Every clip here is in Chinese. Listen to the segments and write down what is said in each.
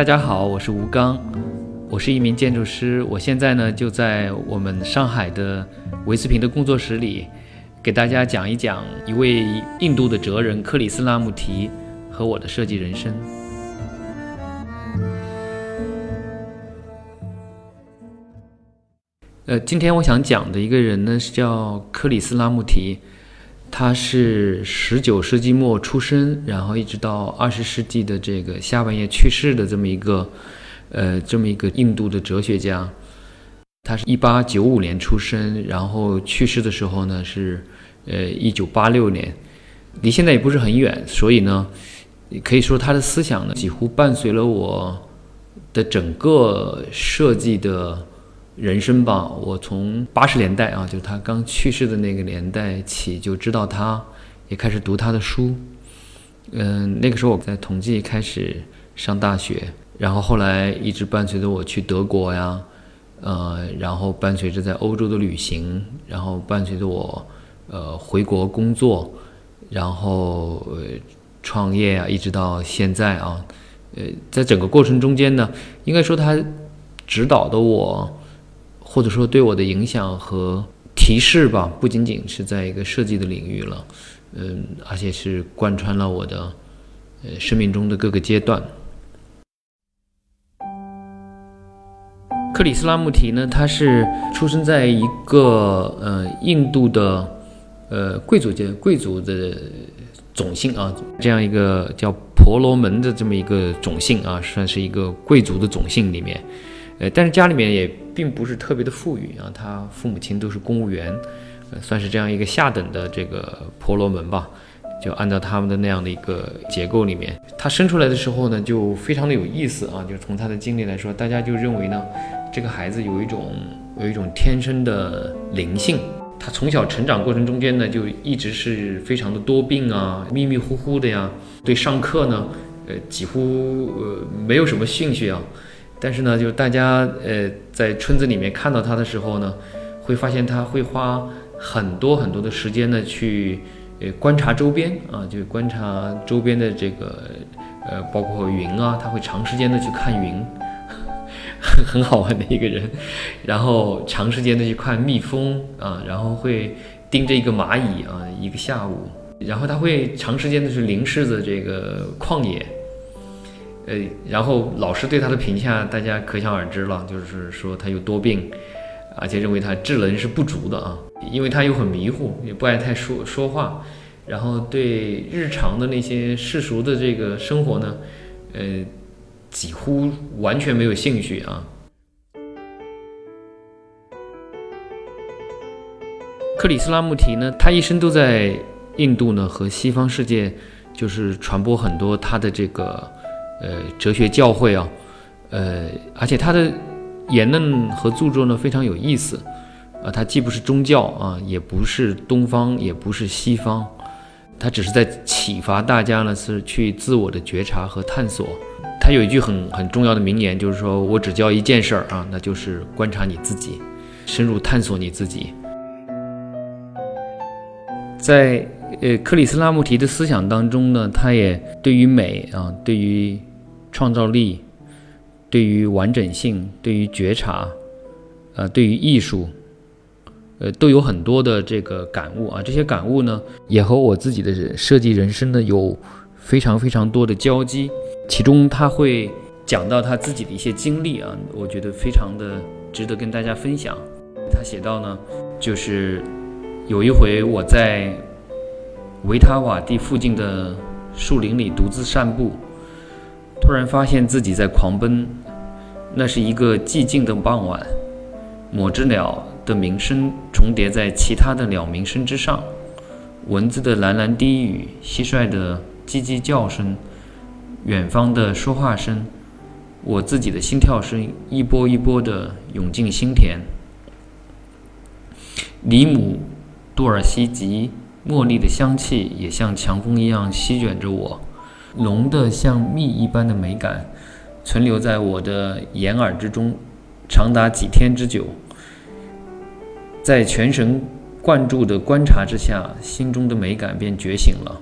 大家好，我是吴刚，我是一名建筑师，我现在呢就在我们上海的维斯平的工作室里，给大家讲一讲一位印度的哲人克里斯拉穆提和我的设计人生。呃，今天我想讲的一个人呢是叫克里斯拉穆提，他是十九世纪末出生，然后一直到二十世纪的这个下半叶去世的这么一个，呃，这么一个印度的哲学家。他是一八九五年出生，然后去世的时候呢是，呃，一九八六年，离现在也不是很远，所以呢，可以说他的思想呢几乎伴随了我的整个设计的。人生吧，我从八十年代啊，就是他刚去世的那个年代起就知道他，也开始读他的书。嗯，那个时候我在同济开始上大学，然后后来一直伴随着我去德国呀，呃，然后伴随着在欧洲的旅行，然后伴随着我呃回国工作，然后创业啊，一直到现在啊，呃，在整个过程中间呢，应该说他指导的我。或者说对我的影响和提示吧，不仅仅是在一个设计的领域了，嗯，而且是贯穿了我的呃生命中的各个阶段。克里斯拉穆提呢，他是出生在一个呃印度的呃贵族阶贵族的种姓啊，这样一个叫婆罗门的这么一个种姓啊，算是一个贵族的种姓里面。呃，但是家里面也并不是特别的富裕啊，他父母亲都是公务员，算是这样一个下等的这个婆罗门吧，就按照他们的那样的一个结构里面，他生出来的时候呢，就非常的有意思啊，就从他的经历来说，大家就认为呢，这个孩子有一种有一种天生的灵性，他从小成长过程中间呢，就一直是非常的多病啊，迷迷糊糊的呀，对上课呢，呃，几乎呃没有什么兴趣啊。但是呢，就大家呃在村子里面看到他的时候呢，会发现他会花很多很多的时间呢去呃观察周边啊，就观察周边的这个呃包括云啊，他会长时间的去看云，很好玩的一个人。然后长时间的去看蜜蜂啊，然后会盯着一个蚂蚁啊一个下午，然后他会长时间的去凝视着这个旷野。呃，然后老师对他的评价，大家可想而知了，就是说他有多病，而且认为他智能是不足的啊，因为他又很迷糊，也不爱太说说话，然后对日常的那些世俗的这个生活呢，呃，几乎完全没有兴趣啊。克里斯拉穆提呢，他一生都在印度呢和西方世界，就是传播很多他的这个。呃，哲学教诲啊，呃，而且他的言论和著作呢非常有意思，啊，他既不是宗教啊，也不是东方，也不是西方，他只是在启发大家呢，是去自我的觉察和探索。他有一句很很重要的名言，就是说我只教一件事儿啊，那就是观察你自己，深入探索你自己。在呃克里斯拉穆提的思想当中呢，他也对于美啊，对于创造力，对于完整性，对于觉察，呃，对于艺术，呃，都有很多的这个感悟啊。这些感悟呢，也和我自己的设计人生呢有非常非常多的交集。其中他会讲到他自己的一些经历啊，我觉得非常的值得跟大家分享。他写到呢，就是有一回我在维塔瓦蒂附近的树林里独自散步。突然发现自己在狂奔，那是一个寂静的傍晚，某只鸟的鸣声重叠在其他的鸟鸣声之上，蚊子的喃喃低语，蟋蟀的叽叽叫声，远方的说话声，我自己的心跳声一波一波地涌进心田。里姆多尔西吉茉莉的香气也像强风一样席卷着我。浓的像蜜一般的美感，存留在我的眼耳之中，长达几天之久。在全神贯注的观察之下，心中的美感便觉醒了。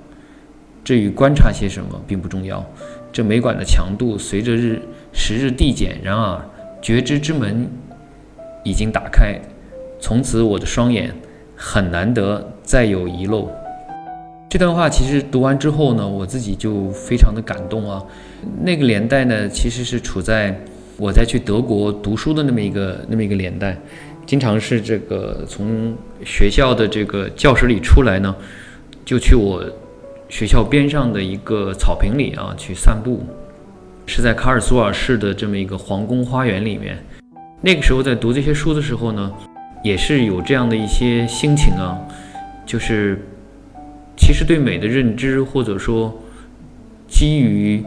至于观察些什么，并不重要。这美感的强度随着日时日递减，然而觉知之门已经打开，从此我的双眼很难得再有遗漏。这段话其实读完之后呢，我自己就非常的感动啊。那个年代呢，其实是处在我在去德国读书的那么一个那么一个年代，经常是这个从学校的这个教室里出来呢，就去我学校边上的一个草坪里啊去散步，是在卡尔苏尔市的这么一个皇宫花园里面。那个时候在读这些书的时候呢，也是有这样的一些心情啊，就是。其实对美的认知，或者说基于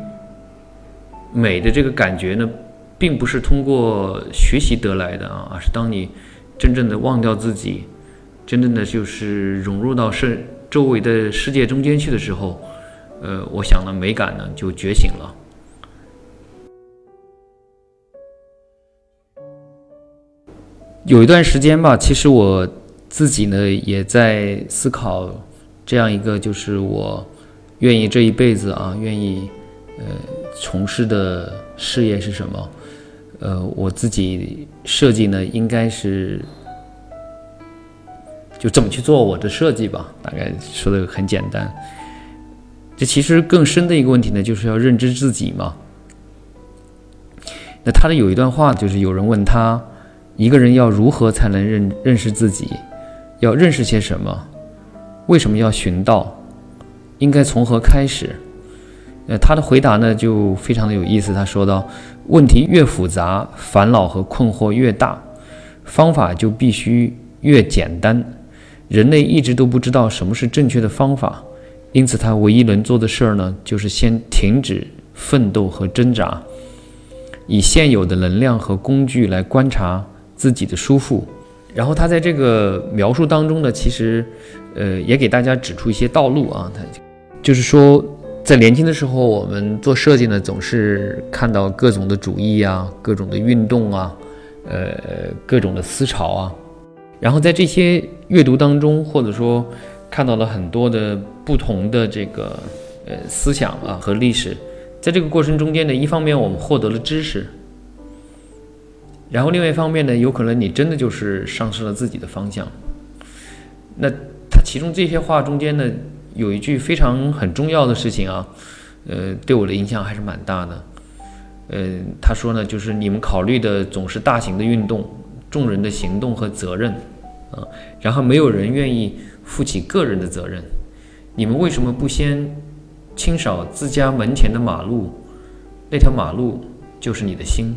美的这个感觉呢，并不是通过学习得来的啊，而是当你真正的忘掉自己，真正的就是融入到世周围的世界中间去的时候，呃，我想呢，美感呢就觉醒了。有一段时间吧，其实我自己呢也在思考。这样一个就是我愿意这一辈子啊，愿意呃从事的事业是什么？呃，我自己设计呢，应该是就这么去做我的设计吧。大概说的很简单。这其实更深的一个问题呢，就是要认知自己嘛。那他的有一段话，就是有人问他，一个人要如何才能认认识自己？要认识些什么？为什么要寻道？应该从何开始？呃，他的回答呢就非常的有意思。他说道：“问题越复杂，烦恼和困惑越大，方法就必须越简单。人类一直都不知道什么是正确的方法，因此他唯一能做的事儿呢，就是先停止奋斗和挣扎，以现有的能量和工具来观察自己的舒服。然后他在这个描述当中呢，其实。”呃，也给大家指出一些道路啊。他就是说，在年轻的时候，我们做设计呢，总是看到各种的主义啊，各种的运动啊，呃，各种的思潮啊。然后在这些阅读当中，或者说看到了很多的不同的这个呃思想啊和历史，在这个过程中间呢，一方面我们获得了知识，然后另外一方面呢，有可能你真的就是丧失了自己的方向。那。其中这些话中间呢，有一句非常很重要的事情啊，呃，对我的影响还是蛮大的。呃，他说呢，就是你们考虑的总是大型的运动、众人的行动和责任，啊，然后没有人愿意负起个人的责任。你们为什么不先清扫自家门前的马路？那条马路就是你的心。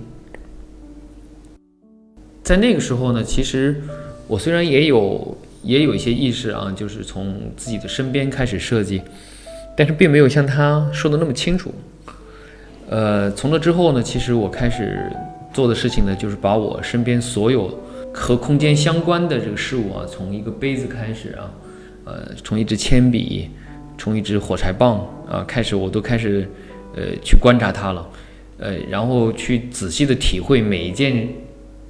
在那个时候呢，其实我虽然也有。也有一些意识啊，就是从自己的身边开始设计，但是并没有像他说的那么清楚。呃，从那之后呢，其实我开始做的事情呢，就是把我身边所有和空间相关的这个事物啊，从一个杯子开始啊，呃，从一支铅笔，从一支火柴棒啊开始，我都开始呃去观察它了，呃，然后去仔细的体会每一件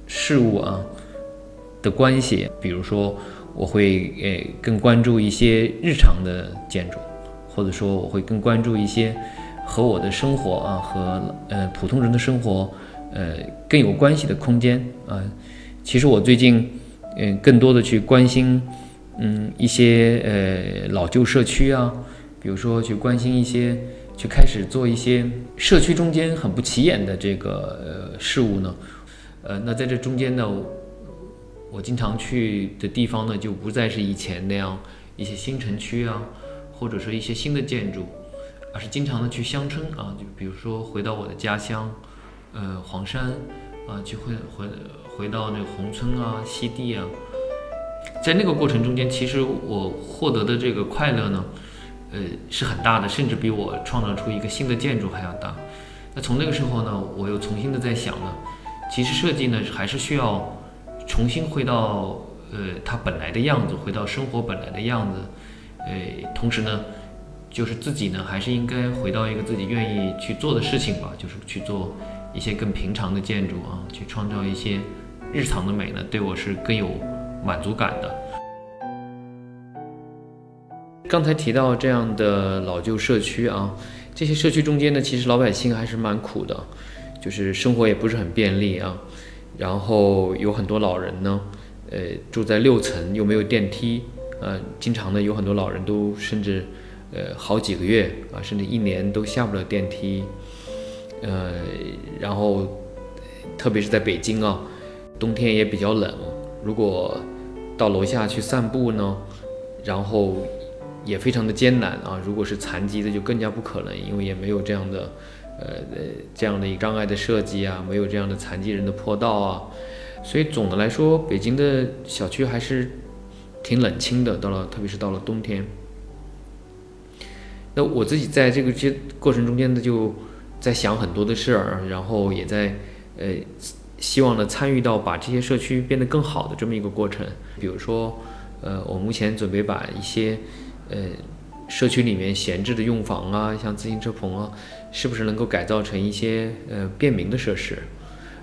事物啊的关系，比如说。我会诶更关注一些日常的建筑，或者说我会更关注一些和我的生活啊和呃普通人的生活呃更有关系的空间啊。其实我最近嗯更多的去关心嗯一些呃老旧社区啊，比如说去关心一些去开始做一些社区中间很不起眼的这个呃事物呢。呃，那在这中间呢。我经常去的地方呢，就不再是以前那样一些新城区啊，或者说一些新的建筑，而是经常的去乡村啊，就比如说回到我的家乡，呃，黄山啊，去回回回到那个宏村啊、西递啊，在那个过程中间，其实我获得的这个快乐呢，呃，是很大的，甚至比我创造出一个新的建筑还要大。那从那个时候呢，我又重新的在想呢，其实设计呢还是需要。重新回到呃他本来的样子，回到生活本来的样子，呃，同时呢，就是自己呢还是应该回到一个自己愿意去做的事情吧，就是去做一些更平常的建筑啊，去创造一些日常的美呢，对我是更有满足感的。刚才提到这样的老旧社区啊，这些社区中间呢，其实老百姓还是蛮苦的。就是生活也不是很便利啊，然后有很多老人呢，呃，住在六层又没有电梯，呃，经常呢有很多老人都甚至呃好几个月啊，甚至一年都下不了电梯，呃，然后特别是在北京啊，冬天也比较冷，如果到楼下去散步呢，然后也非常的艰难啊。如果是残疾的，就更加不可能，因为也没有这样的，呃呃这样的一个障碍的设计啊，没有这样的残疾人的坡道啊。所以总的来说，北京的小区还是挺冷清的。到了，特别是到了冬天。那我自己在这个阶过程中间呢，就在想很多的事儿，然后也在呃。希望呢参与到把这些社区变得更好的这么一个过程，比如说，呃，我目前准备把一些，呃，社区里面闲置的用房啊，像自行车棚啊，是不是能够改造成一些呃便民的设施，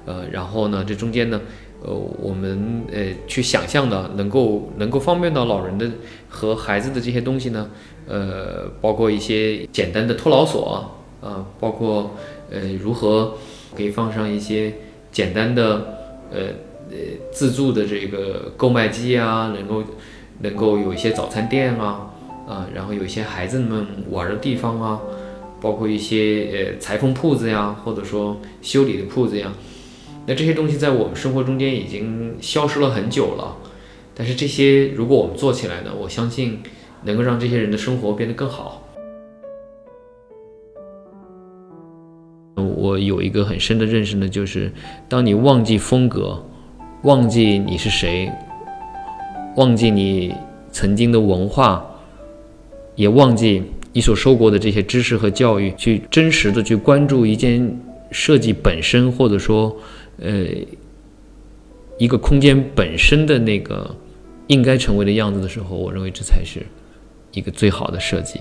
呃，然后呢，这中间呢，呃，我们呃去想象的能够能够方便到老人的和孩子的这些东西呢，呃，包括一些简单的托老所啊，包括呃如何可以放上一些。简单的，呃呃，自助的这个购买机啊，能够能够有一些早餐店啊，啊，然后有一些孩子们玩的地方啊，包括一些呃裁缝铺子呀，或者说修理的铺子呀，那这些东西在我们生活中间已经消失了很久了，但是这些如果我们做起来呢，我相信能够让这些人的生活变得更好。我有一个很深的认识呢，就是当你忘记风格，忘记你是谁，忘记你曾经的文化，也忘记你所受过的这些知识和教育，去真实的去关注一件设计本身，或者说，呃，一个空间本身的那个应该成为的样子的时候，我认为这才是一个最好的设计。